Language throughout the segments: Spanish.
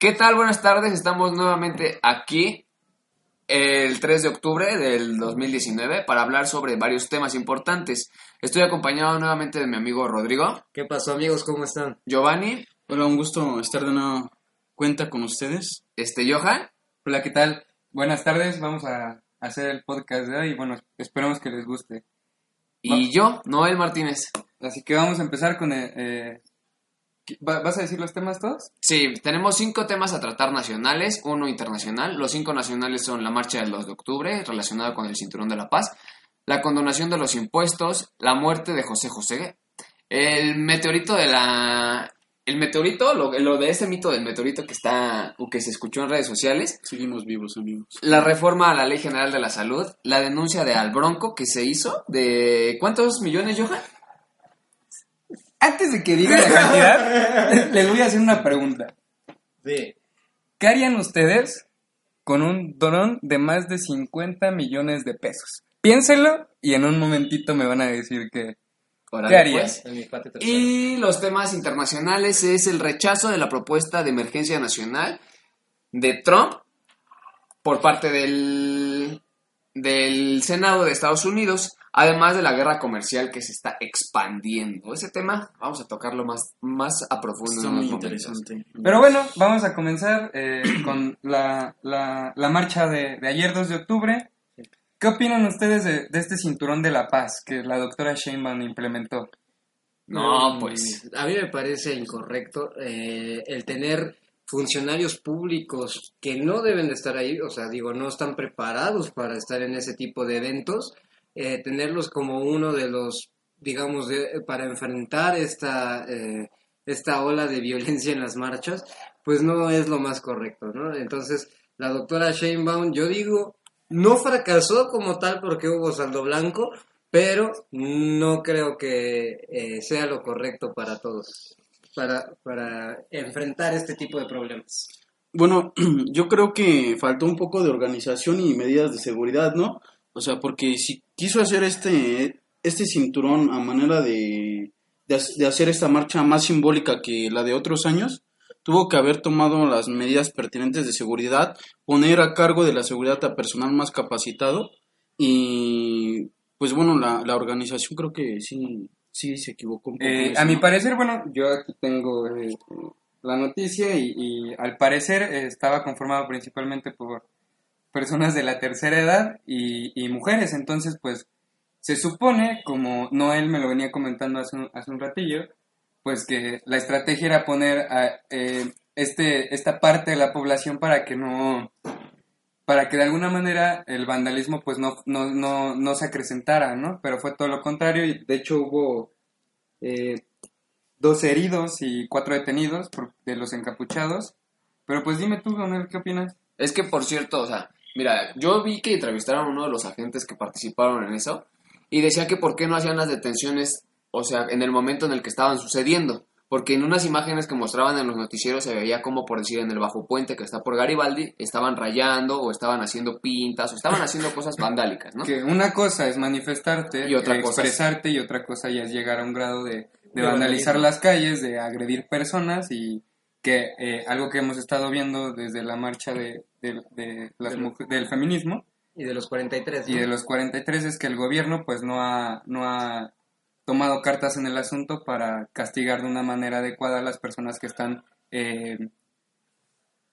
¿Qué tal? Buenas tardes, estamos nuevamente aquí el 3 de octubre del 2019 para hablar sobre varios temas importantes. Estoy acompañado nuevamente de mi amigo Rodrigo, ¿Qué pasó amigos? ¿Cómo están? Giovanni, Hola, un gusto estar de nuevo cuenta con ustedes. este Johan Hola, ¿qué tal? Buenas tardes, vamos a hacer el podcast de hoy y bueno, esperamos que les guste. y yo, Noel Martínez. Así que vamos a empezar con... el, eh, ¿va- ¿Vas a decir los temas todos? Sí, tenemos cinco temas a tratar nacionales, uno internacional. Los cinco nacionales son la marcha del 2 de octubre, relacionada con el Cinturón de la Paz, la condonación de los impuestos, la muerte de José José, el meteorito de la... El meteorito, lo, lo de ese mito del meteorito que está o que se escuchó en redes sociales, Seguimos vivos, amigos. la reforma a la Ley General de la Salud, la denuncia de Albronco que se hizo de ¿cuántos millones, Johan? Antes de que digan la cantidad, les voy a hacer una pregunta. Sí. ¿Qué harían ustedes con un dron de más de 50 millones de pesos? Piénsenlo y en un momentito me van a decir que... ¿Qué harías? patio trasero. Y los temas internacionales es el rechazo de la propuesta de emergencia nacional de Trump por parte del, del Senado de Estados Unidos, además de la guerra comercial que se está expandiendo. Ese tema vamos a tocarlo más, más a profundo Está muy momentos. interesante. Pero bueno, vamos a comenzar eh, con la, la, la marcha de, de ayer 2 de octubre. ¿Qué opinan ustedes de, de este cinturón de la paz que la doctora Sheinbaum implementó? No, Mm, pues. A mí me parece incorrecto eh, el tener funcionarios públicos que no deben de estar ahí, o sea, digo, no están preparados para estar en ese tipo de eventos, eh, tenerlos como uno de los, digamos, de- para enfrentar esta, eh, esta ola de violencia en las marchas, pues no es lo más correcto, ¿no? Entonces, la doctora Sheinbaum, yo digo, no fracasó como tal porque hubo saldo blanco, pero no creo que eh, sea lo correcto para todos, para, para enfrentar este tipo de problemas. Bueno, yo creo que faltó un poco de organización y medidas de seguridad, ¿no? O sea, porque si quiso hacer este, este cinturón a manera de, de, ha- de hacer esta marcha más simbólica que la de otros años, tuvo que haber tomado las medidas pertinentes de seguridad, poner a cargo de la seguridad a personal más capacitado y, pues bueno, la, la organización creo que sí, sí se equivocó un poco. Eh, a mi parecer, bueno, yo aquí tengo eh, la noticia y, y al parecer eh, estaba conformado principalmente por personas de la tercera edad y, mujeres. Entonces, pues se supone, como Noel me lo venía comentando hace un, hace un ratillo, pues que la estrategia era poner a eh, este, esta parte de la población para que no para que de alguna manera el vandalismo pues no, no, no, no se acrecentara, ¿no? Pero fue todo lo contrario y de hecho hubo eh, dos heridos y cuatro detenidos por- de los encapuchados. Pero pues dime tú, Donel, ¿qué opinas? Es que, por cierto, o sea, mira, yo vi que entrevistaron a uno de los agentes que participaron en eso y decía que por qué no hacían las detenciones, o sea, en el momento en el que estaban sucediendo. Porque en unas imágenes que mostraban en los noticieros se veía como, por decir, en el bajo puente que está por Garibaldi, estaban rayando o estaban haciendo pintas o estaban haciendo cosas vandálicas, ¿no? Que una cosa es manifestarte, Y otra eh, cosa es- expresarte y otra cosa ya es llegar a un grado de, de De vandalizar las calles, de agredir personas y que eh, algo que hemos estado viendo desde la marcha de, de- de las Del- feminismo Y de los 43, y de los 43 es que el gobierno pues no ha, no ha tomado cartas en el asunto para castigar de una manera adecuada a las personas que están eh,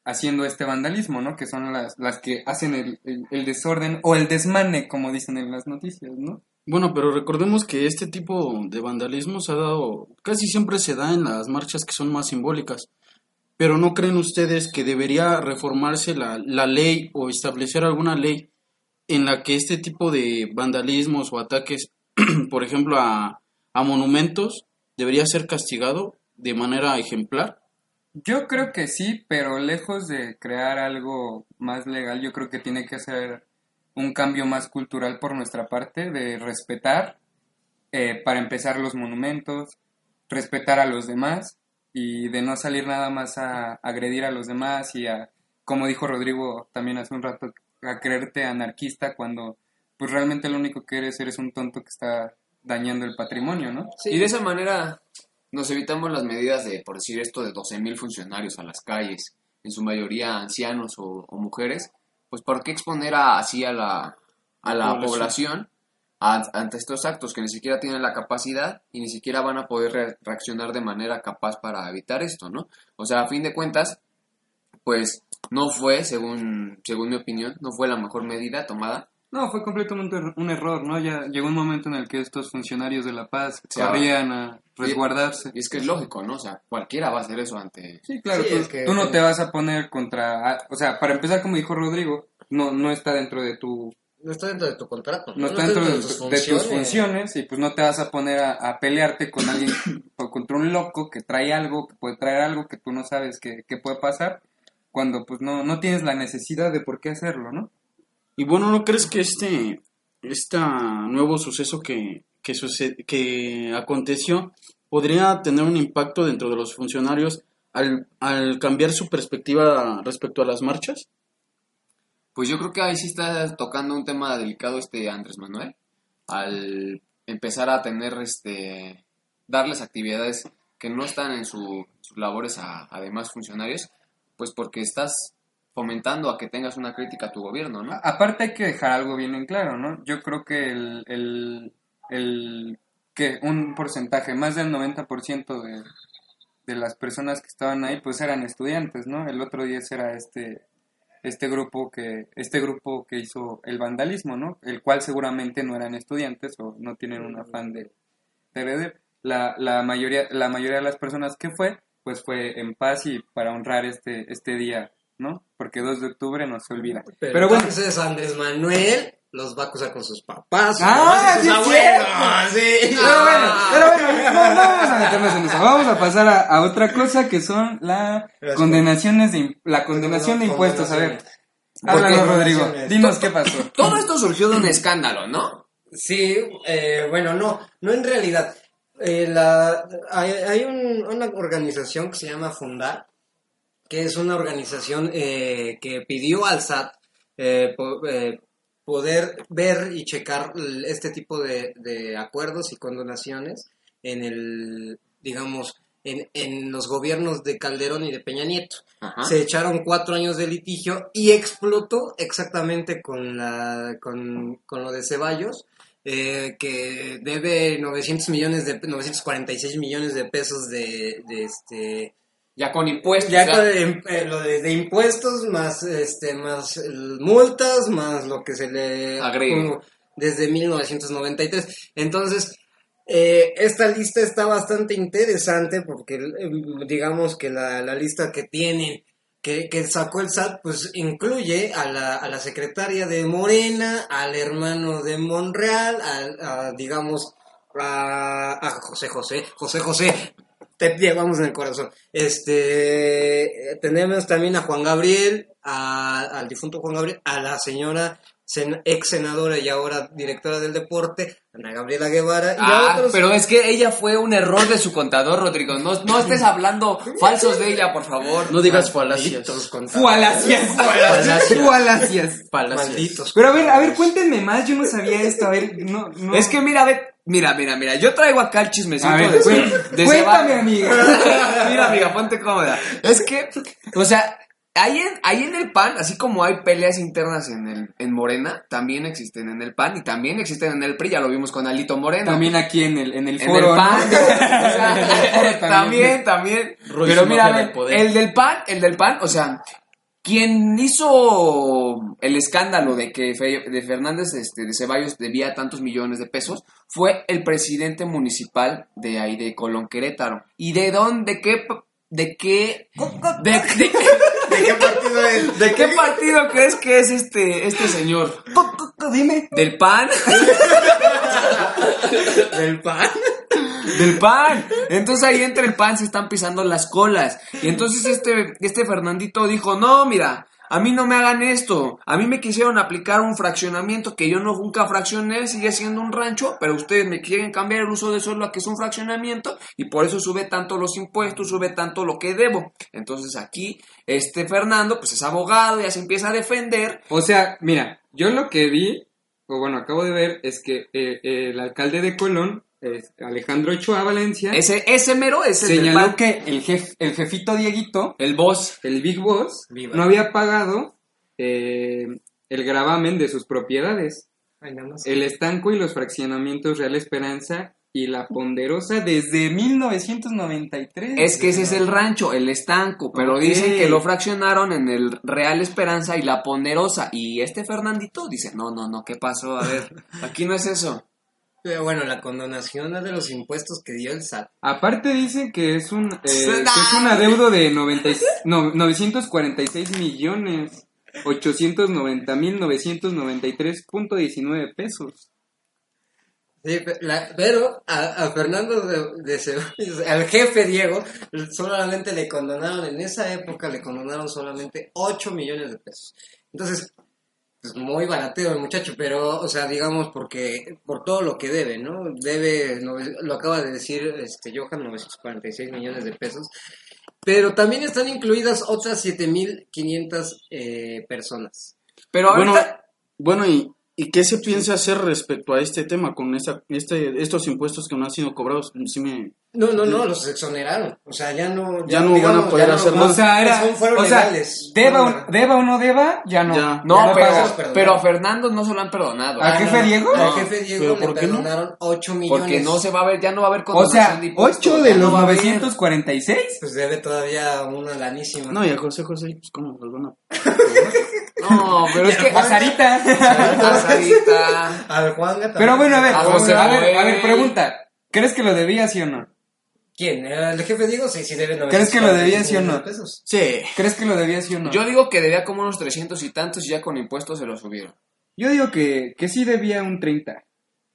haciendo este vandalismo, ¿no? Que son las, las que hacen el, el- el desorden o el desmane, como dicen en las noticias, ¿no? Bueno, pero recordemos que este tipo de vandalismo se ha dado, casi siempre se da en las marchas que son más simbólicas. Pero ¿no creen ustedes que debería reformarse la, la ley o establecer alguna ley en la que este tipo de vandalismos o ataques, por ejemplo, a, a monumentos, debería ser castigado de manera ejemplar? Yo creo que sí, pero lejos de crear algo más legal, yo creo que tiene que ser un cambio más cultural por nuestra parte, de respetar, eh, para empezar, los monumentos, respetar a los demás y de no salir nada más a agredir a los demás y a, como dijo Rodrigo también hace un rato, a creerte anarquista cuando pues realmente lo único que eres eres un tonto que está dañando el patrimonio, ¿no? Sí. Y de esa manera nos evitamos las medidas de, por decir esto, de 12.000 funcionarios a las calles, en su mayoría ancianos o, o mujeres, pues ¿por qué exponer a- así a la, a la Población. Ante estos actos que ni siquiera tienen la capacidad y ni siquiera van a poder re- reaccionar de manera capaz para evitar esto, ¿no? O sea, a fin de cuentas, pues no fue, según, según mi opinión, no fue la mejor medida tomada. No, fue completamente un error, ¿no? Ya llegó un momento en el que estos funcionarios de la paz corrían a resguardarse. Y es que es lógico, ¿no? O sea, cualquiera va a hacer eso ante... Sí, claro, Sí, tú, es que- tú no te vas a poner contra... O sea, para empezar, como dijo Rodrigo, no, no está dentro de tu... No está dentro de tu contrato. No está dentro de, tus tu- de tus funciones y pues no te vas a poner a, a pelearte con alguien o contra un loco que trae algo, que puede traer algo que tú no sabes que, que puede pasar cuando pues no, no tienes la necesidad de por qué hacerlo, ¿no? Y bueno, ¿no crees que este, este nuevo suceso que, que, suce- que aconteció podría tener un impacto dentro de los funcionarios al, al cambiar su perspectiva respecto a las marchas? Pues yo creo que ahí sí está tocando un tema delicado este Andrés Manuel, al empezar a tener, este, darles actividades que no están en su- sus labores a, demás funcionarios, pues porque estás fomentando a que tengas una crítica a tu gobierno, ¿no? Aparte hay que dejar algo bien en claro, ¿no? Yo creo que el, el, que un porcentaje, más del 90% de, de las personas que estaban ahí, pues eran estudiantes, ¿no? El otro día era este, este grupo que, este grupo que hizo el vandalismo, ¿no? El cual seguramente no eran estudiantes o no tienen un afán de, de. La, la mayoría, la mayoría de las personas que fue, pues fue en paz y para honrar este, este día, ¿no? Porque 2 de octubre no se olvida. Pero, Pero bueno, entonces Andrés Manuel los va a acusar con sus papás, sus Ah, sí. Sí. Pero bueno, pero bueno, no, no vamos a meternos en eso. Vamos a pasar a, a otra cosa que son la Las condenaciones de la condenación de impuestos. A ver, háblanos, Rodrigo. Dinos qué pasó. Todo esto surgió de un escándalo, ¿no? Sí, eh, bueno, no, no en realidad. Eh, la, hay hay un- una organización que se llama Fundar, que es una organización eh, que pidió al SAT eh, po- eh, poder ver y checar este tipo de, de acuerdos y condonaciones en el, digamos, en, en los gobiernos de Calderón y de Peña Nieto. Ajá. Se echaron cuatro años de litigio y explotó exactamente con, la, con, con lo de Ceballos, eh, que debe 900 millones de 946 millones de pesos de, de este Ya con impuestos. ya ya- con eh, lo de, de impuestos más este más el- multas más lo que se le como desde 1993 entonces eh, esta lista está bastante interesante porque eh, digamos que la, la lista que tienen que, que sacó el SAT pues incluye a la, a la secretaria de Morena al hermano de Monreal al- a, digamos a, a José José José José te llevamos en el corazón. Este, eh, tenemos también a Juan Gabriel, al difunto Juan Gabriel, a la señora ex senadora y ahora directora del deporte, Ana Gabriela Guevara, y a Ah, otros. pero es que ella fue un error de su contador, Rodrigo. No, no estés hablando falsos de ella, por favor. No digas falacias. Falacias. Falacias. Malditos. Pero a ver, a ver, cuéntenme más. Yo no sabía esto. A ver, no, no. Es que mira, ve, mira, mira, mira. Yo traigo acá el chismecito A ver, de, cuen- de cuéntame, amiga. mira, amiga, ponte cómoda. Es que, o sea, ahí en, ahí en el PAN, así como hay peleas internas en el en Morena, también existen en el PAN y también existen en el PRI. Ya lo vimos con Alito Moreno. También aquí en el, en el En foro. el PAN, ¿no? o sea, En el foro también, también. Pero mira, el del PAN, el del PAN, o sea, quien hizo el escándalo de que Fe- de Fernández este, de Ceballos debía tantos millones de pesos fue el presidente municipal de ahí de Colón Querétaro. ¿Y de dónde, qué, de qué, de, de- ¿De qué partido es? de qué partido crees que es este, este señor? Dime. ¿Del PAN? ¿Del PAN? del pan. Entonces ahí entre el pan se están pisando las colas. Y entonces este, este Fernandito dijo, no, mira, a mí no me hagan esto. A mí me quisieron aplicar un fraccionamiento que yo no nunca fraccioné, sigue siendo un rancho, pero ustedes me quieren cambiar el uso de suelo a que es un fraccionamiento y por eso sube tanto los impuestos, sube tanto lo que debo. Entonces aquí este Fernando pues es abogado, ya se empieza a defender. O sea, mira, yo lo que vi, o bueno, acabo de ver, es que eh, el alcalde de Colón es Alejandro Ochoa Valencia, Ese, ese mero es el señaló que el, jef, el jefito Dieguito, El boss. el Big Boss, Viva. no había pagado eh, el gravamen de sus propiedades. Ay. El estanco y los fraccionamientos Real Esperanza y la Ponderosa desde 1993. Es que ese es el rancho, el estanco, pero dicen que lo fraccionaron en el Real Esperanza y la Ponderosa. Y este Fernandito dice, no, no, no, ¿qué pasó? A ver, aquí no es eso. Pero bueno, la condonación es de los impuestos que dio el SAT. Aparte dice que es un eh, que es un adeudo de 90 y- no, 946 millones 890 mil 993.19 pesos. Sí, la- pero a, a Fernando de, de Ceballos, al jefe Diego, solamente le condonaron, en esa época le condonaron solamente 8 millones de pesos. Entonces, pues muy barateo el muchacho, pero, o sea, digamos, porque por todo lo que debe, ¿no? Debe, lo acaba de decir este Johan, 946 millones de pesos. Pero también están incluidas otras 7.500 eh, personas. Pero Bueno, bueno y, ¿y qué se piensa hacer respecto a este tema con esta, este, estos impuestos que no han sido cobrados? Sí me- No, no, no, los exoneraron. O sea, ya no... Ya no van a poder hacer no- nada. O sea, era fueron o sea, legales. deba, Fueron- o, deba o no deba, ya no. Ya. no, ya no pero, pero a Fernando no se lo han perdonado. ¿A Ah, jefe no, Diego? No, jefe Diego ¿pero le por qué no? perdonaron 8 millones. Porque no se va a ver, ya no va a haber O condonación sea, de impuestos, 8 de ya no los va a haber. 946. Pues debe todavía una lanísima. No, y a José José, pues cómo van a... No, pero es que... A Sarita. Sarita, Sarita. Al Juan Pero bueno, a ver, A José a ver, a ver, pregunta. ¿Crees que lo debía sí o no? ¿Quién? ¿El jefe Diego? Sí, sí debe ¿Crees que lo debía, sí o no? Pesos. Sí. ¿Crees que lo debía sí o no? Yo digo que debía como unos 300 y tantos y ya con impuestos se lo subieron. Yo digo que, que sí debía un 30.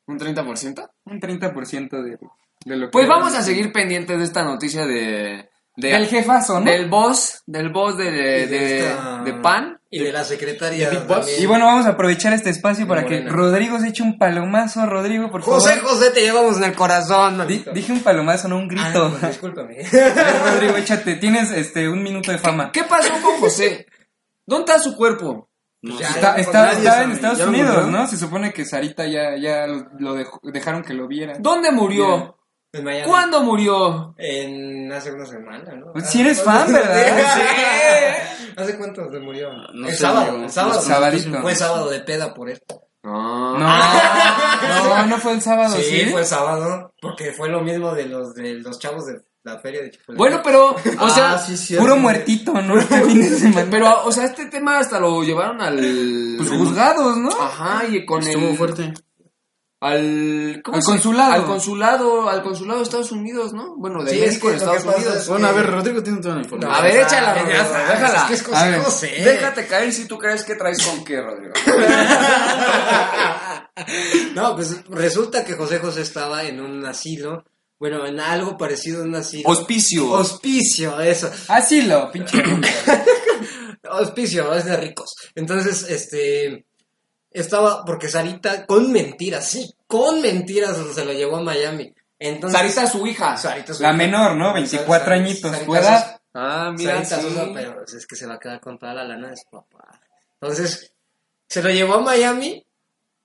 ¿Un 30%? Un 30% de, de lo que... Pues vamos a seguir pendientes de esta noticia de... de Del jefazo, ¿no? Del boss, del boss de, de, de esta- de PAN. Y de la secretaria también. Y bueno, vamos a aprovechar este espacio para que. Rodrigo se eche un palomazo. Rodrigo, por favor. José, José, te llevamos en el corazón. Di- dije un palomazo, no un Ah, grito. pues, discúlpame. A ver, Rodrigo, échate. Tienes este un minuto de fama. ¿Qué pasó con José? ¿Dónde está su cuerpo? No Ya, sé. Está, nadie está, en Estados Unidos. ¿no? Se supone que Sarita ya, ya lo, lo dejó- dejaron que lo viera. ¿Dónde murió? En Miami. ¿Cuándo murió? En hace una semana, ¿no? Pues si eres fan, ¿verdad? Sí. ¿Hace cuánto se murió? No el sé, sábado, el sábado. Sabadito. Fue sábado de peda por esto. No. No, no, no fue el sábado, sí, ¿sí? fue el sábado, porque fue lo mismo de los de los chavos de la feria de Chapultepec. Bueno, pero, o sea, Ah, sí, cierto. Puro muertito, ¿no? Este fin de semana. pero, o sea, este tema hasta lo llevaron al... Pues juzgados, ¿no? Ajá, y con Estuvo el... fuerte. Al, ¿cómo Al se- consulado. Al consulado, al consulado de Estados Unidos, ¿no? Bueno, de Sí, es México que en lo que Estados Unidos. es- Bueno, a ver, Rodrigo tiene toda la información. A ver, échala, Rodrigo, déjala. Es que es ver, José. Déjate caer si tú crees que traes con qué, Rodrigo. No, pues resulta que José José estaba en un asilo, bueno, en algo parecido a un asilo. Hospicio. Hospicio, eso. Asilo, pinche. Hospicio, es de ricos. Entonces, este, estaba, porque Sarita, con mentiras, sí, con mentiras se lo llevó a Miami. Entonces, Sarita es su hija. Sarita su La hija. menor, ¿no? 24 Sarita- añitos. Sarita. Ah, mira, Sarita sí. Sosa, pero pues, es que se va a quedar con toda la lana de su papá. Entonces, se lo llevó a Miami,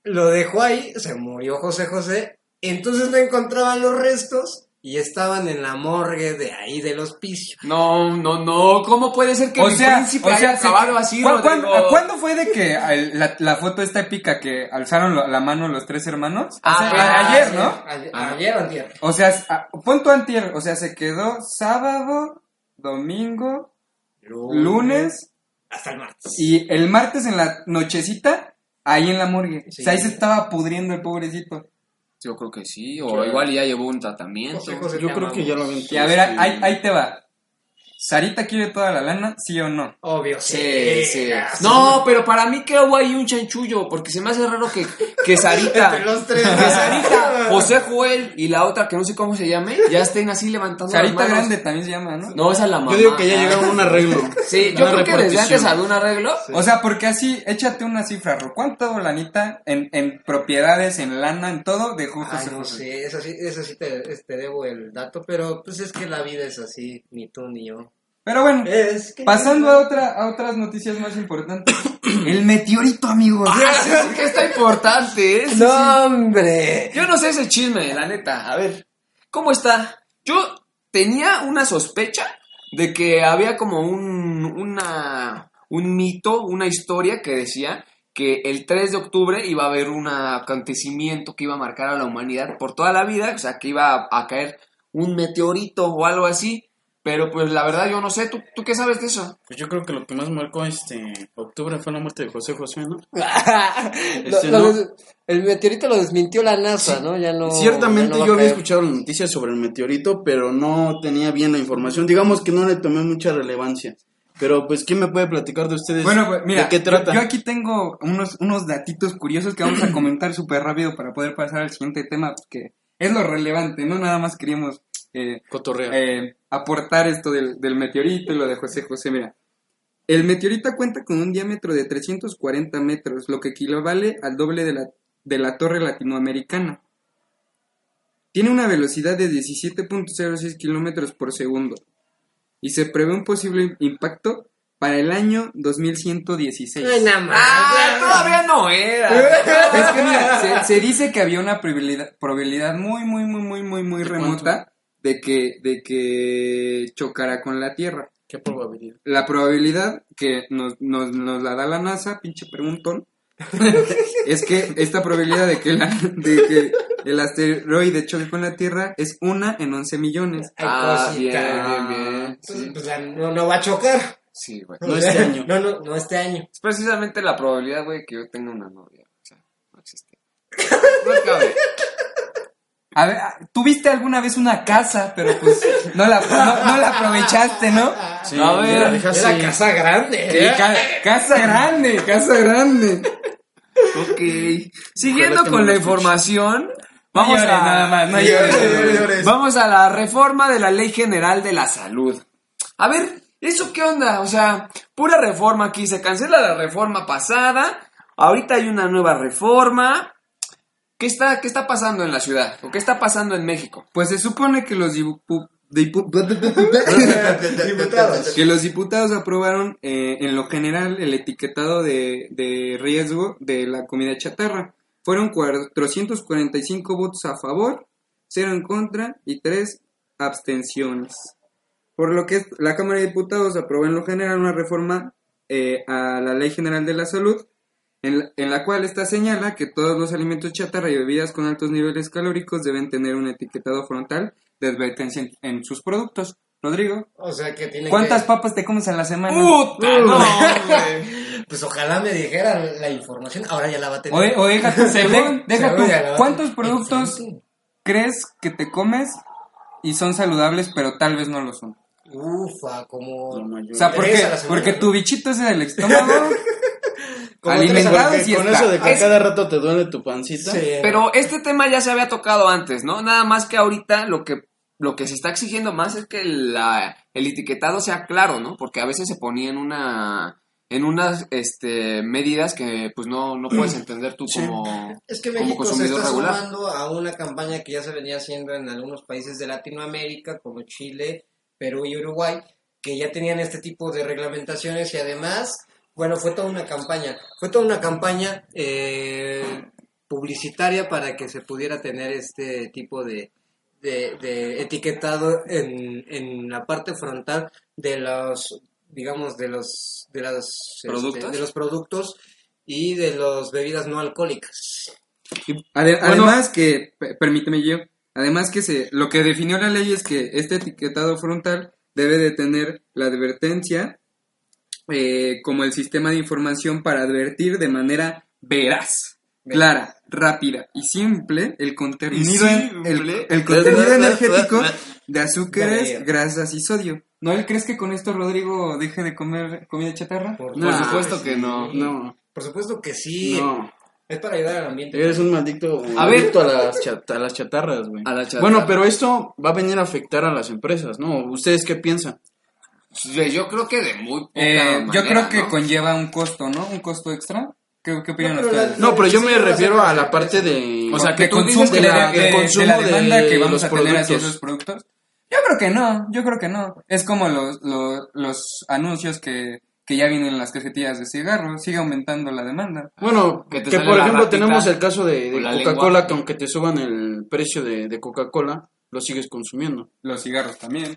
lo dejó ahí, se murió José José, entonces no encontraban los restos y estaban en la morgue de ahí del hospicio. No, no, no. ¿Cómo puede ser que O mi sea, príncipe o sea, haya se- así, ¿cuán- cuán- Rodrigo? ¿a ¿Cuándo fue de que la, la foto esta épica que alzaron lo- la mano los tres hermanos? Ah, O sea, pero- a- ayer, ¿no? Ayer, ayer o antier. O sea, a- pon tu antier, o sea, se quedó sábado, domingo, lunes Hasta el martes. y el martes en la nochecita, ahí en la morgue. Sí. O sea, ahí se estaba pudriendo el pobrecito. Yo creo que sí, o igual ya llevó un tratamiento. José José, Yo creo que ya lo habían Y a ver, ahí, ahí te va. ¿Sarita quiere toda la lana, sí o no? Obvio, Sí, sí. ah, No, pero para mí que hubo ahí un chanchullo, porque se me hace raro que, que Sarita, Entre los tres. que Sarita, José Joel y la otra que no sé cómo se llame, ya estén así levantando las Sarita manos. Grande también se llama, ¿no? No, esa es la mamá. Yo digo que ya llegaron a un arreglo. Sí, yo Una creo que desde repartición. antes había un arreglo. O sea, porque así, échate una cifra, Ro. ¿Cuánto, lanita, en, en propiedades, en lana, en todo, dejó Ay, José no José? sé, eso sí, eso sí te, te debo el dato, pero pues es que la vida es así, ni tú ni yo. Pero bueno, Es que- pasando a, otra, a otras noticias más importantes. El meteorito, amigos. Ah, que está importante, ¿eh? Sí, No, sí. hombre. Yo no sé ese chisme, la neta. A ver, ¿cómo está? Yo tenía una sospecha de que había como un, una, un mito, una historia que decía que el 3 de octubre iba a haber un acontecimiento que iba a marcar a la humanidad por toda la vida, o sea, que iba a, a caer un meteorito o algo así. Pero pues la verdad yo no sé, ¿tú, tú qué sabes de eso? Pues yo creo que lo que más marcó este octubre fue la muerte de José José, ¿no? Este, lo no. des- el meteorito lo desmintió la NASA, ¿no? Ya no. Ciertamente ya no va yo había caer. escuchado las noticias sobre el meteorito, pero no tenía bien la información. Digamos que no le tomé mucha relevancia. Pero pues, ¿quién me puede platicar de ustedes? Bueno, pues mira, ¿de qué trata? Yo, aquí tengo unos, unos datitos curiosos que vamos a comentar súper rápido para poder pasar al siguiente tema, que es lo relevante, ¿no? Nada más queríamos eh, Cotorreo. eh, aportar esto del, del meteorito y lo de José José. Mira, el meteorito cuenta con un diámetro de 340 metros, lo que equivale al doble de la, de la torre latinoamericana. Tiene una velocidad de 17.06 kilómetros por segundo y se prevé un posible impacto para el año 2116. Ay, nada más. ¡Ah! Todavía no era. Es que mira, se, se dice que había una probabilidad, probabilidad muy, muy, muy, muy, muy, muy ¿De remota de que, de que chocara con la Tierra. ¿Qué probabilidad? La probabilidad que nos, nos, nos la da la NASA, pinche preguntón, es que esta probabilidad de que, la- de que el asteroide choque con la Tierra es una en 11 millones. Ay, Ah, cosita. bien, bien, bien. Pues, Sí. pues, la- no, no va a chocar. Sí, güey. No este año. No, no, no este año. Es precisamente la probabilidad, güey, que yo tenga una novia. O sea, no existe. No cabe. A ver, ¿tuviste alguna vez una casa, pero pues no la, no, no la aprovechaste, ¿no? Sí, A ver, la dejaste- Era casa grande. ¿eh? Ca- casa grande, casa grande. Ok. Siguiendo con la información, vamos a nada más, no Sí, llores. llores, llores. Vamos a la reforma de la Ley General de la Salud. A ver, ¿eso qué onda? O sea, pura reforma aquí. Se cancela la reforma pasada. Ahorita hay una nueva reforma. ¿Qué está, qué está pasando en la ciudad? ¿O qué está pasando en México? Pues se supone que los dipu- dipu- Diputados. que los diputados aprobaron eh, en lo general el etiquetado de, de riesgo de la comida chatarra. Fueron 445 votos a favor, 0 en contra y 3 abstenciones. Por lo que la Cámara de Diputados aprobó en lo general una reforma eh, a la Ley General de la Salud, en la, en la cual esta señala que todos los alimentos chatarra y bebidas con altos niveles calóricos deben tener un etiquetado frontal de advertencia en, en sus productos. Rodrigo, O sea que tiene ¿cuántas que... papas te comes a la semana? ¡Puta! No. Pues ojalá me dijeran la información. Ahora ya la va a tener. O, o deja tú, Según- de- deja según tú, ¿cuántos productos crees que te comes y son saludables, pero tal vez no lo son? Ufa, como... O sea, porque, porque tu bichito ese del estómago, como tres Con está. eso de que Es- cada rato te duele tu pancita. Sí. Pero este tema ya se había tocado antes, ¿no? Nada más que ahorita lo que lo que se está exigiendo más es que la, el etiquetado sea claro, ¿no? Porque a veces se ponía en una en unas este medidas que pues no, no puedes entender tú Sí. como Es que como México se está regular. sumando a una campaña que ya se venía haciendo en algunos países de Latinoamérica, como Chile, Perú y Uruguay, que ya tenían este tipo de reglamentaciones y además, bueno, fue toda una campaña, fue toda una campaña eh, publicitaria para que se pudiera tener este tipo de, de, de etiquetado en, en la parte frontal de los, digamos, de los, de las, este, ¿Productos? de los productos y de las bebidas no alcohólicas. Ade- Bueno. además que, pe- permíteme yo, además que se, lo que definió la ley es que este etiquetado frontal debe de tener la advertencia eh, como el sistema de información para advertir de manera veraz, clara, rápida y simple el contenido, en- el, contenido energético de azúcares, grasas y sodio. ¿No él crees que con esto Rodrigo deje de comer comida chatarra? Por, No, Por supuesto que sí. no. No, Por supuesto que sí. no. Es para ayudar al ambiente. Eres un maldito A ver. adicto a las, chat- a las chatarras, güey. A la chatarra. Bueno, pero esto va a venir a afectar a las empresas, ¿no? ¿Ustedes qué piensan? Yo creo que de muy poca Eh, yo manera, creo que ¿no? conlleva un costo, ¿no? Un costo extra. ¿Qué, qué opinan No, ustedes? la- No, pero yo Sí, me refiero a la parte de... O sea, que consumo de, la, de- el de consumo la demanda de que vamos a tener hacia esos productos. Yo creo que no, yo creo que no. Es como los, los, los anuncios que, que ya vienen en las cajetillas de cigarro, sigue aumentando la demanda. Bueno, Que que, por ejemplo ratita tenemos el caso de, de Coca-Cola, que aunque te suban el precio de, de Coca-Cola, lo sigues consumiendo. Los cigarros también.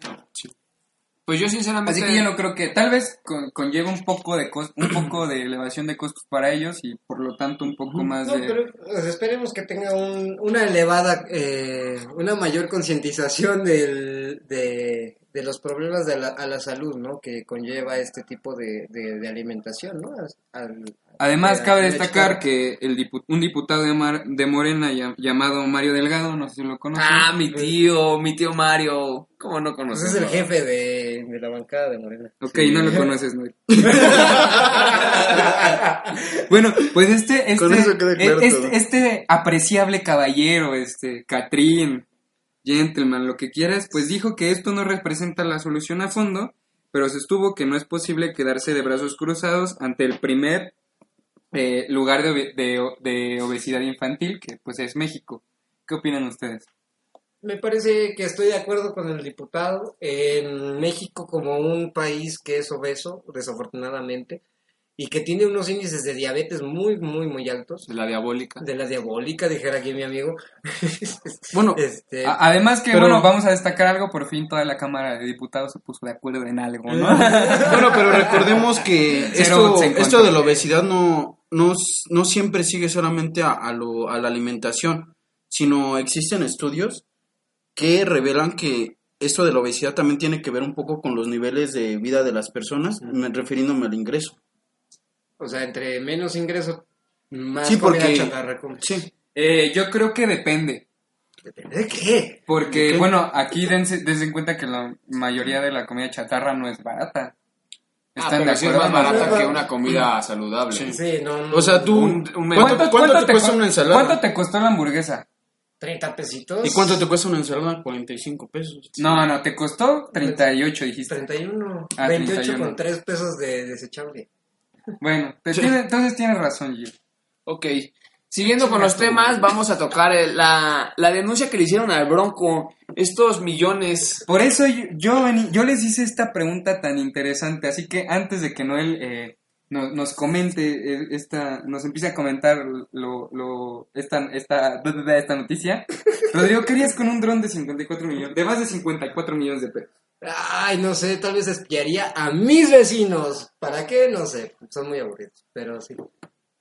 Pues yo sinceramente... Así que yo no creo que tal vez con- conlleva un poco de cos- un poco de elevación de costos para ellos y por lo tanto un poco más No, de pero pues, esperemos que tenga un- una elevada, eh, una mayor concientización del- de, de los problemas de la, a la salud, ¿no? Que conlleva este tipo de, de- de alimentación, ¿no? Al- Además, cabe destacar que el dipu- un diputado de, Mar- de Morena llam- llamado Mario Delgado, no sé si lo conocen. Ah, mi tío, mi tío Mario. ¿Cómo no Pues conoces? es el jefe de, de la bancada de Morena. ok, no lo conoces, Noel. bueno, pues este, Con este, eso queda claro este, este apreciable caballero, este, Catrín, gentleman, lo que quieras, pues dijo que esto no representa la solución a fondo, pero sostuvo que no es posible quedarse de brazos cruzados ante el primer eh, lugar de, de obesidad infantil, que pues es México. ¿Qué opinan ustedes? Me parece que estoy de acuerdo con el diputado. En México, como un país que es obeso, desafortunadamente, y que tiene unos índices de diabetes muy, muy, muy altos, De la diabólica. de la diabólica, dijera aquí mi amigo. Bueno, este, Además que, Pero- bueno, vamos a destacar algo, por fin toda la Cámara de Diputados se puso de acuerdo en algo, ¿no? bueno, pero recordemos que esto, esto de la obesidad no, no, no siempre sigue solamente a, a lo, a la alimentación, sino existen estudios que revelan que esto de la obesidad también tiene que ver un poco con los niveles de vida de las personas, me- refiriéndome al ingreso. o sea, entre menos ingreso, más Sí, porque- chatarra comes. Sí, Eh, yo creo que depende. ¿Depende de qué? Porque, bueno, aquí dense, dense en cuenta que la mayoría de la comida chatarra no es barata. Ah, pero sí es más barata que una comida saludable. Sí. Sí, no, no. o sea, tú, Un- un ¿cuánto, cuánto te cuesta una ensalada? ¿Cuánto te costó la hamburguesa? 30 pesitos. ¿Y cuánto te cuesta una ensalada? 45 pesos. No, no, te costó 38, dijiste. 31. Ah, 28 31. con 3 pesos de desechable. Bueno, tiene- entonces tienes razón, Gio. Ok. Siguiendo con los temas, vamos a tocar el- la, la denuncia que le hicieron al Bronco. Estos millones. Por eso yo, yo les hice esta pregunta tan interesante, así que antes de que Noel eh, no- nos comente eh, esta, nos empiece a comentar lo, lo, esta, esta, esta noticia, Rodrigo, ¿qué harías con un dron de 54 millones, de más de 54 millones de pesos? Ay, no sé, tal vez espiaría a mis vecinos. ¿Para qué? No sé, son muy aburridos, pero sí.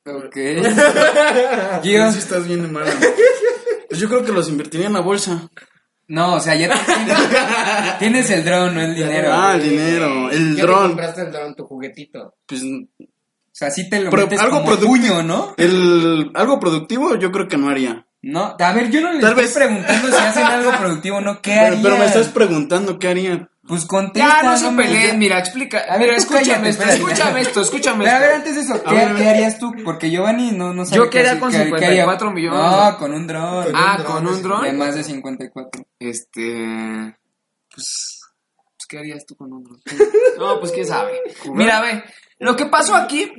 Ok. Pero Gio, sí estás bien mala. Pues yo creo que los invertiría en la bolsa. No, o sea, ya te- tienes, tienes el dron, no el dinero. Ah, o el dinero, el ¿Qué te dron. compraste el dron, tu juguetito? Pues sea, sí te lo Pero metes algo como puño, ¿no? el algo productivo yo creo que no haría. No, a ver, yo no le Tal estoy vez- preguntando si hacen algo productivo o no, ¿qué Pero, harían? pero me estás preguntando qué haría. Pues contesta. Ya, no se peleen, mira, explica. A ver, escúchame cállate, esto, espérate. escúchame esto, escúchame Pero a ver, esto. antes de eso, ¿qué, ver. qué harías tú? Porque Giovanni no, no sabe Yo hace- con qué- qué 54 haría. millones. No, con un dron. Ah, con un dron. De más de 54. Este. Pues. pues, ¿Qué harías tú con un dron? No, pues quién sabe. Mira, ve. Lo que pasó aquí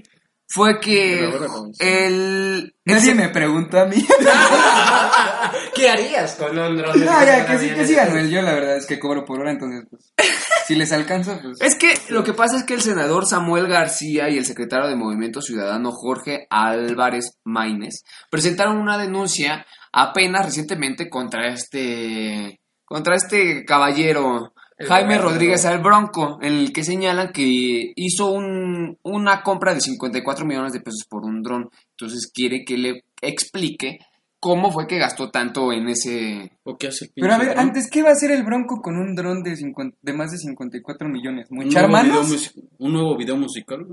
fue que. El. Nadie me preguntó a mí. ¿Qué harías con un dron? No, ya, que sí, que sí, Anuel. Yo la verdad es que cobro por hora, entonces, pues. Si les alcanza, pues. Es que lo que pasa es que el senador Samuel García y el secretario de Movimiento Ciudadano Jorge Álvarez Maínez presentaron una denuncia apenas recientemente contra este contra este caballero Jaime. Rodríguez al Bronco, en el que señalan que hizo un, una compra de 54 millones de pesos por un dron. Entonces quiere que le explique cómo fue que gastó tanto en ese ¿O qué hace el Pero a pinche ver, dron? antes, ¿qué va a hacer el Bronco con un dron de, 50 de más de 54 millones? un ¿Muchar nuevo, video, un nuevo video musical.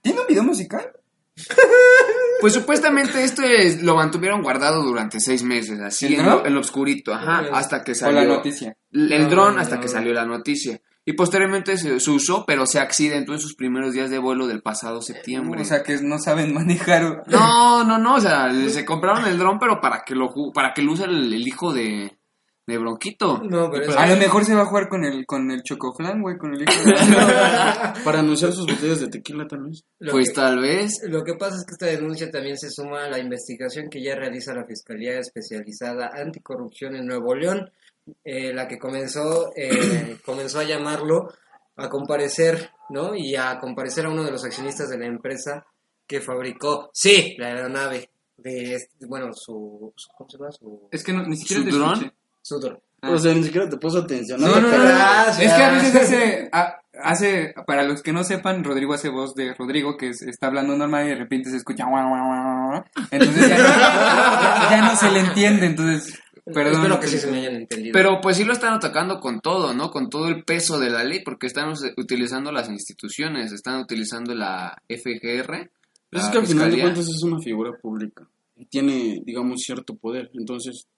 ¿Tiene un video musical? Pues supuestamente esto es- lo mantuvieron guardado durante seis meses, así ¿El en lo, en lo oscurito, ajá, hasta que O salió la noticia. el No, dron hasta no. que salió la noticia. Y posteriormente se, se usó, pero se accidentó en sus primeros días de vuelo del pasado septiembre. O sea, que no saben manejar. no, no, no, o sea, se compraron el dron, pero para que lo para que lo use el, el hijo de, de Bronquito. No, pero es A lo mejor se va a jugar con el, con el chocoflan, güey, con el hijo de... Para anunciar sus botellas de tequila tal vez. lo Pues que- tal vez. Lo que pasa es que esta denuncia también se suma a la investigación que ya realiza la Fiscalía Especializada Anticorrupción en Nuevo León eh, la que comenzó, eh, comenzó a llamarlo a comparecer, ¿no? Y a comparecer a uno de los accionistas de la empresa que fabricó, sí, la aeronave de, este- bueno, su, su- ¿cómo se llama? Su, Es que no, ni siquiera ¿Su dron? Escuché. su dron. Ah. O sea, ni siquiera te puso atención. No, no, no, no. Gracias. Es que a veces hace, a- hace, para los que no sepan, Rodrigo hace voz de Rodrigo, que es- está hablando normal y de repente se escucha. Entonces ya, ya- ya no se le entiende, entonces, perdón. Espero que sí se me hayan entendido. Pero pues sí lo están atacando con todo, ¿no? Con todo el peso de la ley, porque están utilizando las instituciones, están utilizando la FGR. Pero es que al final de cuentas es una figura pública. Y tiene, digamos, cierto poder. Entonces, pues,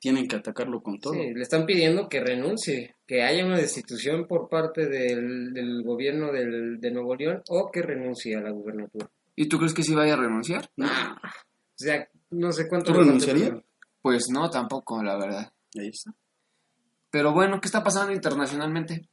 tienen que atacarlo con todo. Sí, le están pidiendo que renuncie, que haya una destitución por parte del, del gobierno del, de Nuevo León o que renuncie a la gubernatura. ¿Y tú crees que sí vaya a renunciar? O sea, no sé cuánto... ¿Tú renunciarías? Pues no, tampoco, la verdad. Ahí está. Pero bueno, ¿qué está pasando internacionalmente?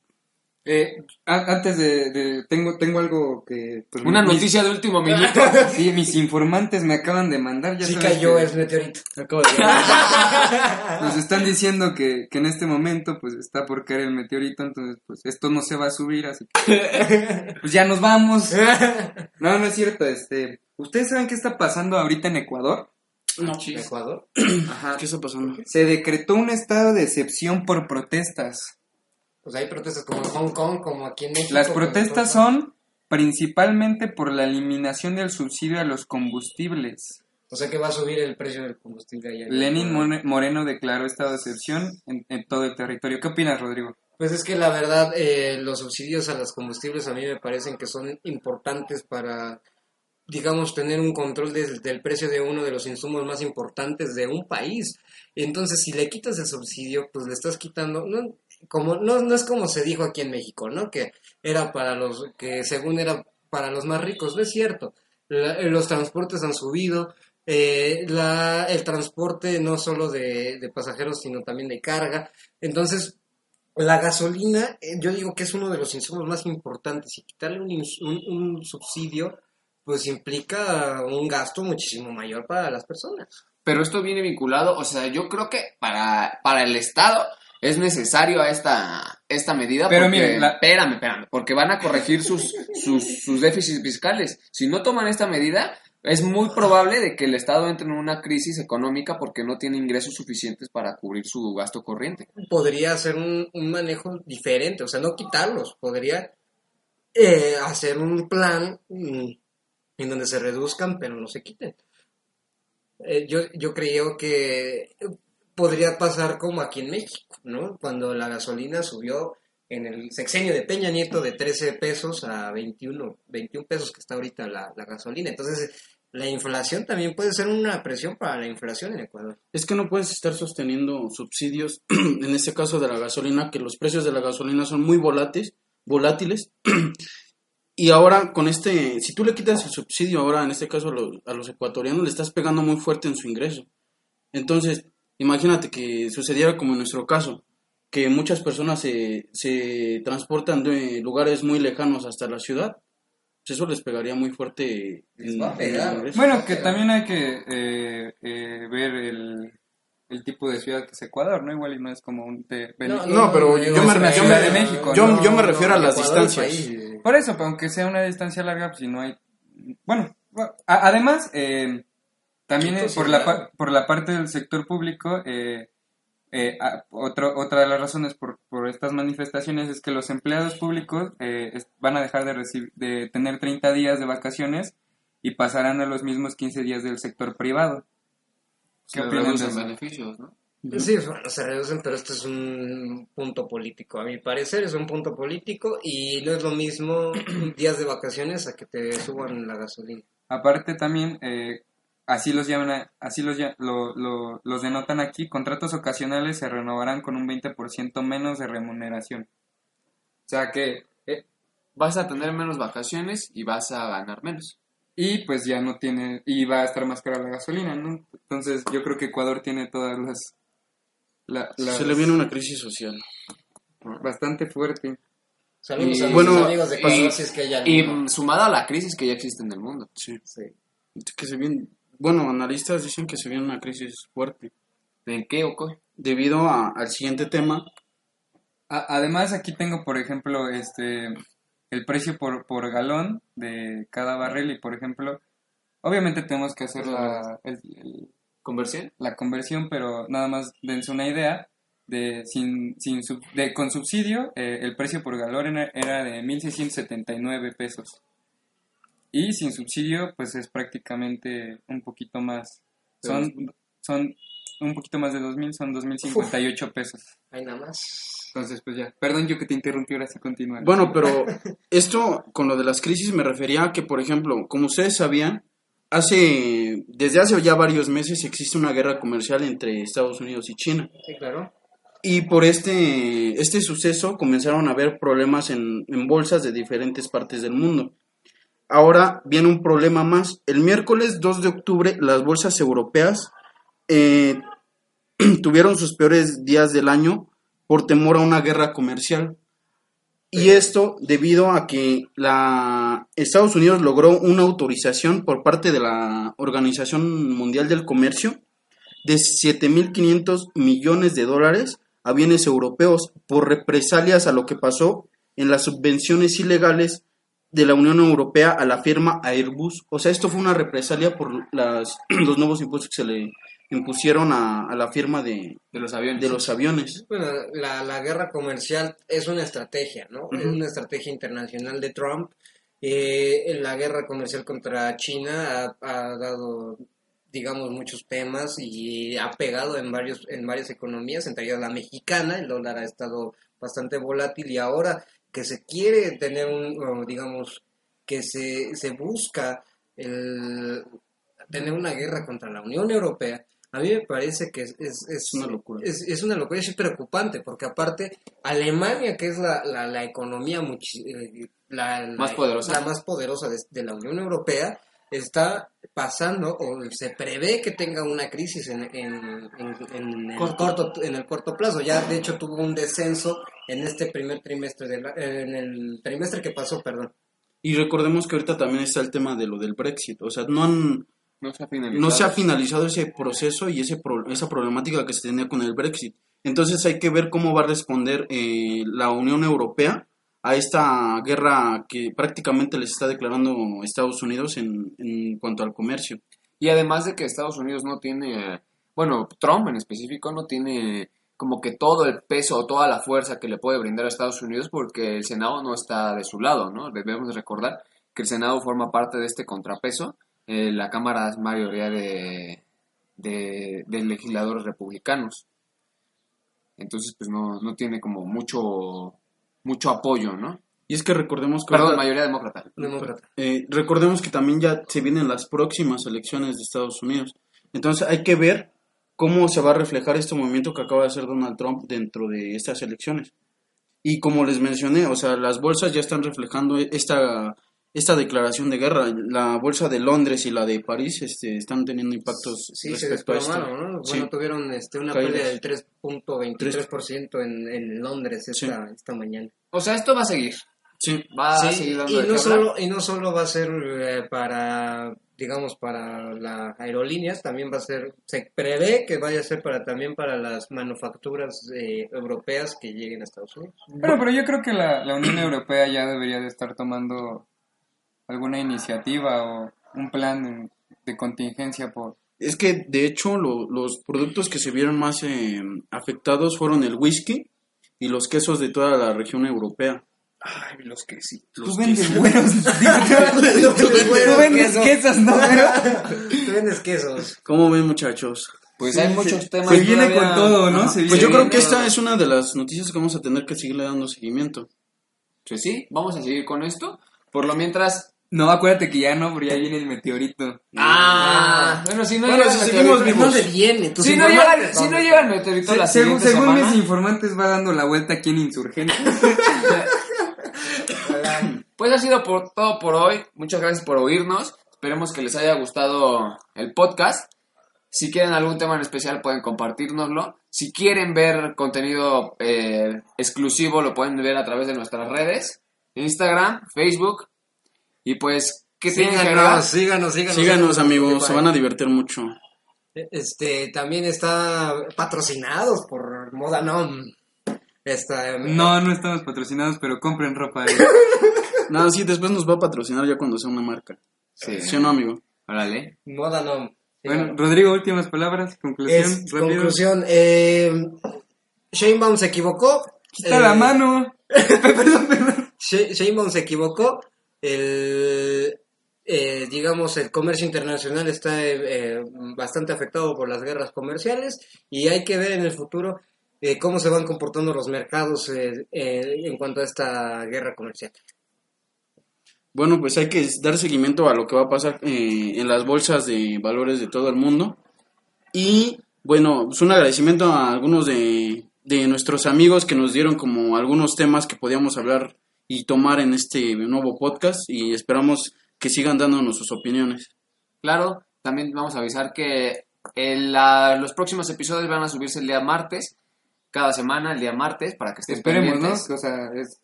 Eh, a- antes de, de- tengo, tengo algo que... pues, Una mis- noticia de último minuto. Sí, mis informantes me acaban de mandar. Ya Sí cayó que el meteorito. Acabo de. Nos están diciendo que, que en este momento pues está por caer el meteorito, entonces pues esto no se va a subir, así que pues ya nos vamos. No, no es cierto, este... ¿Ustedes saben qué está pasando ahorita en Ecuador? No, Ecuador. Ajá. ¿Qué está pasando? Se decretó un estado de excepción por protestas. Pues hay protestas como en Hong Kong, como aquí en México. Las protestas son principalmente por la eliminación del subsidio a los combustibles. O sea que va a subir el precio del combustible allá. Lenin More- Moreno declaró estado de excepción en, en todo el territorio. ¿Qué opinas, Rodrigo? Pues es que la verdad, eh, los subsidios a los combustibles a mí me parecen que son importantes para, digamos, tener un control del, del precio de uno de los insumos más importantes de un país. Entonces, si le quitas el subsidio, pues le estás quitando, no, como, no, no es como se dijo aquí en México, ¿no? Que era para los, que según era para los más ricos, no es cierto. La- los transportes han subido, eh, la, el transporte no solo de, de pasajeros, sino también de carga. Entonces, la gasolina, eh, yo digo que es uno de los insumos más importantes y quitarle un, un, un subsidio, pues implica un gasto muchísimo mayor para las personas. Pero esto viene vinculado, o sea, yo creo que para, para el Estado es necesario a esta, esta medida. Pero porque, miren, la- espérame, espérame, porque van a corregir sus, sus, sus déficits fiscales. Si no toman esta medida, es muy probable de que el Estado entre en una crisis económica porque no tiene ingresos suficientes para cubrir su gasto corriente. Podría hacer un, un manejo diferente, o sea, no quitarlos, podría eh, hacer un plan mm, en donde se reduzcan, pero no se quiten. Eh, yo, yo creo que podría pasar como aquí en México, ¿no? Cuando la gasolina subió en el sexenio de Peña Nieto de 13 pesos a 21, 21 pesos que está ahorita la, gasolina. Entonces, la inflación también puede ser una presión para la inflación en Ecuador. Es que no puedes estar sosteniendo subsidios, en este caso de la gasolina, que los precios de la gasolina son muy volátiles, volátiles. Y ahora con este, si tú le quitas el subsidio ahora, en este caso a los, a los ecuatorianos, le estás pegando muy fuerte en su ingreso. Entonces, imagínate que sucediera como en nuestro caso, que muchas personas se, se transportan de lugares muy lejanos hasta la ciudad. Pues eso les pegaría muy fuerte. Les va a en- pegar. en el ingreso. Bueno, que también hay que eh, eh, ver el, el tipo de ciudad que es Ecuador, ¿no? Igual y no es como un... de- No, pero yo me refiero- de México, yo- ¿no? yo me refiero a las Ecuador, distancias. país. Por eso, pero aunque sea una distancia larga, pues si no hay... Bueno, además, eh, también Quito eh, por, la, por la parte del sector público, eh, eh, a- otro- otra de las razones por, por estas manifestaciones es que los empleados públicos eh, es- van a dejar de, recibir, de tener 30 días de vacaciones y pasarán a los mismos 15 días del sector privado. ¿Qué Se opinan de reducen eso? beneficios, ¿no? Sí, bueno, se reducen, pero esto es un punto político. A mi parecer es un punto político y no es lo mismo días de vacaciones a que te suban la gasolina. Aparte también, eh, así los llaman, a- así los, ya- lo- lo- los denotan aquí, contratos ocasionales se renovarán con un 20% menos de remuneración. O sea que, eh, Vas a tener menos vacaciones y vas a ganar menos. y pues ya no tiene, y va a estar más cara la gasolina, ¿no? Entonces yo creo que Ecuador tiene todas las... la- las- Se le viene una crisis social. Bastante fuerte. Saludos Y- a bueno, nuestros amigos de Ecuador, y- si es que hay Y sumada a la crisis que ya existe en el mundo. Sí. Sí. Que se viene, bueno, analistas dicen que se viene una crisis fuerte. ¿En qué o qué? debido a- al siguiente tema. A- además, aquí tengo, por ejemplo, este el precio por, por galón de cada barril y, por ejemplo, obviamente tenemos que hacer la, el- el- ¿Conversión? la conversión, pero nada más dense una idea de sin, sin sub- de con subsidio eh, el precio por galón era, era de 1679 pesos y sin subsidio pues es prácticamente un poquito más son son un poquito más de 2000 son 2058 pesos Ahí nada más. entonces pues ya perdón yo que te interrumpí ahora sí continúa Bueno, pero esto con lo de las crisis me refería a que, por ejemplo, como ustedes sabían, hace desde hace ya varios meses existe una guerra comercial entre Estados Unidos y China. Sí, claro. Y por este, este suceso comenzaron a haber problemas en, en bolsas de diferentes partes del mundo. Ahora viene un problema más. El miércoles 2 de octubre las bolsas europeas eh, tuvieron sus peores días del año por temor a una guerra comercial. Y esto debido a que la Estados Unidos logró una autorización por parte de la Organización Mundial del Comercio de 7.500 millones de dólares a bienes europeos por represalias a lo que pasó en las subvenciones ilegales de la Unión Europea a la firma Airbus. O sea, esto fue una represalia por las, los nuevos impuestos que se le impusieron a, a la firma de, De los aviones. de los aviones. Bueno, la, la guerra comercial es una estrategia, ¿no? Es una estrategia internacional de Trump. Eh, la guerra comercial contra China ha, ha dado, digamos, muchos temas y ha pegado en varios en varias economías, entre ellas la mexicana. El dólar ha estado bastante volátil y ahora que se quiere tener un, digamos, que se, se busca el tener una guerra contra la Unión Europea, a mí me parece que es, es, es una locura. es, es una locura, es preocupante, porque aparte Alemania, que es la, la, la economía muchi- eh, la, la- Más poderosa. la más poderosa de, de la Unión Europea, está pasando o se prevé que tenga una crisis en, en, en- en el, corto, en el corto plazo. Ya de hecho tuvo un descenso en este primer trimestre, de la- en el trimestre que pasó, perdón. Y recordemos que ahorita también está el tema de lo del Brexit. O sea, no han, No se ha finalizado. no se ha finalizado ese proceso y ese pro- esa problemática que se tenía con el Brexit. Entonces hay que ver cómo va a responder eh, la Unión Europea a esta guerra que prácticamente les está declarando Estados Unidos en, en cuanto al comercio. Y además de que Estados Unidos no tiene, bueno, Trump en específico no tiene como que todo el peso o toda la fuerza que le puede brindar a Estados Unidos porque el Senado no está de su lado, ¿no? Debemos recordar que el Senado forma parte de este contrapeso. Eh, la Cámara es mayoría de, de, de legisladores republicanos. Entonces, pues no, no tiene como mucho, mucho apoyo, ¿no? Y es que recordemos que Perdón, mayoría demócrata. Demócrata. Eh, recordemos que también ya se vienen las próximas elecciones de Estados Unidos. Entonces hay que ver cómo se va a reflejar este movimiento que acaba de hacer Donald Trump dentro de estas elecciones. Y como les mencioné, o sea, las bolsas ya están reflejando esta, esta declaración de guerra. La bolsa de Londres y la de París este, están teniendo impactos Sí, se a esto. desplomaron, ¿no? Sí. Bueno, tuvieron este, una Caídas. pérdida del 3.23% en, en Londres esta, esta mañana. O sea, esto va a seguir. Sí. Va a Sí, seguir dando y, de no hablar. solo, y no solo va a ser eh, para, digamos, para las aerolíneas, también va a ser, se prevé que vaya a ser para también para las manufacturas eh, europeas que lleguen a Estados Unidos. Bueno, pero yo creo que la, la Unión Europea ya debería de estar tomando alguna iniciativa o un plan de contingencia por... Es que, de hecho, lo- los productos que se vieron más eh, afectados fueron el whisky y los quesos de toda la región europea. Ay, los que sí. Los Tú vendes quesos. buenos, tú, tú vendes queso. quesos, ¿no? Tú vendes quesos. ¿Cómo ven, muchachos? Pues Sí, hay se- muchos temas. se viene todavía- con todo, ¿no? Se Pues yo creo que esta es una de las noticias que vamos a tener que seguirle dando seguimiento. Pues sí, vamos a seguir con esto. Por lo mientras. No, acuérdate que ya no, porque ya viene el meteorito. Ah, bueno, si no Bueno, llega si el meteorito-. ¿Dónde viene? Si no, llega, si no ¿dónde? llega el meteorito la Se- según según semana, mis informantes va dando la vuelta aquí en Insurgente. Pues ha sido por todo por hoy. Muchas gracias por oírnos. Esperemos que les haya gustado el podcast. Si quieren algún tema en especial pueden compartirnoslo. Si quieren ver contenido eh, exclusivo lo pueden ver a través de nuestras redes. Instagram, Facebook. Y pues, ¿qué tienen que agregar? Síganos, síganos, síganos. Síganos, amigos, se van a divertir mucho. Este, también está patrocinados por Moda Nom. Esta, No, no estamos patrocinados, pero compren ropa. ahí. Nada, sí, después nos va a patrocinar ya cuando sea una marca. Sí. ¿Sí o no, amigo? Órale. Moda Nom. Bueno, Rodrigo, últimas palabras, conclusión, Es, rápido. conclusión, eh, Sheinbaum se equivocó. Quita Eh, la mano. She- Sheinbaum se equivocó. El, eh, digamos, el comercio internacional está eh, eh, bastante afectado por las guerras comerciales y hay que ver en el futuro eh, cómo se van comportando los mercados eh, eh, en cuanto a esta guerra comercial. Bueno, pues hay que dar seguimiento a lo que va a pasar eh, en las bolsas de valores de todo el mundo. Y bueno, pues un agradecimiento a algunos de, de nuestros amigos que nos dieron como algunos temas que podíamos hablar y tomar en este nuevo podcast y esperamos que sigan dándonos sus opiniones. Claro, también vamos a avisar que el- la- los próximos episodios van a subirse el día martes, cada semana, el día martes, para que estén Esperemos, ¿no? pendientes. O sea, es,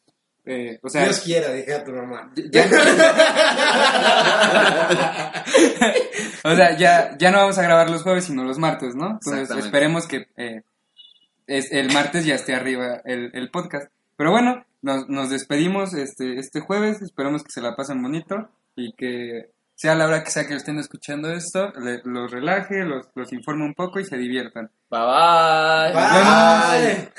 eh, o sea, quiera, dije a tu mamá. ya, o sea, ya, ya no vamos a grabar los jueves, sino los martes, ¿no? Entonces esperemos que eh, es, el martes ya esté arriba el, el podcast. Pero bueno, nos, nos despedimos este, este jueves, esperamos que se la pasen bonito y que sea la hora que sea que estén escuchando esto, le- los relaje, los, los informe un poco y se diviertan. Bye bye. Bye.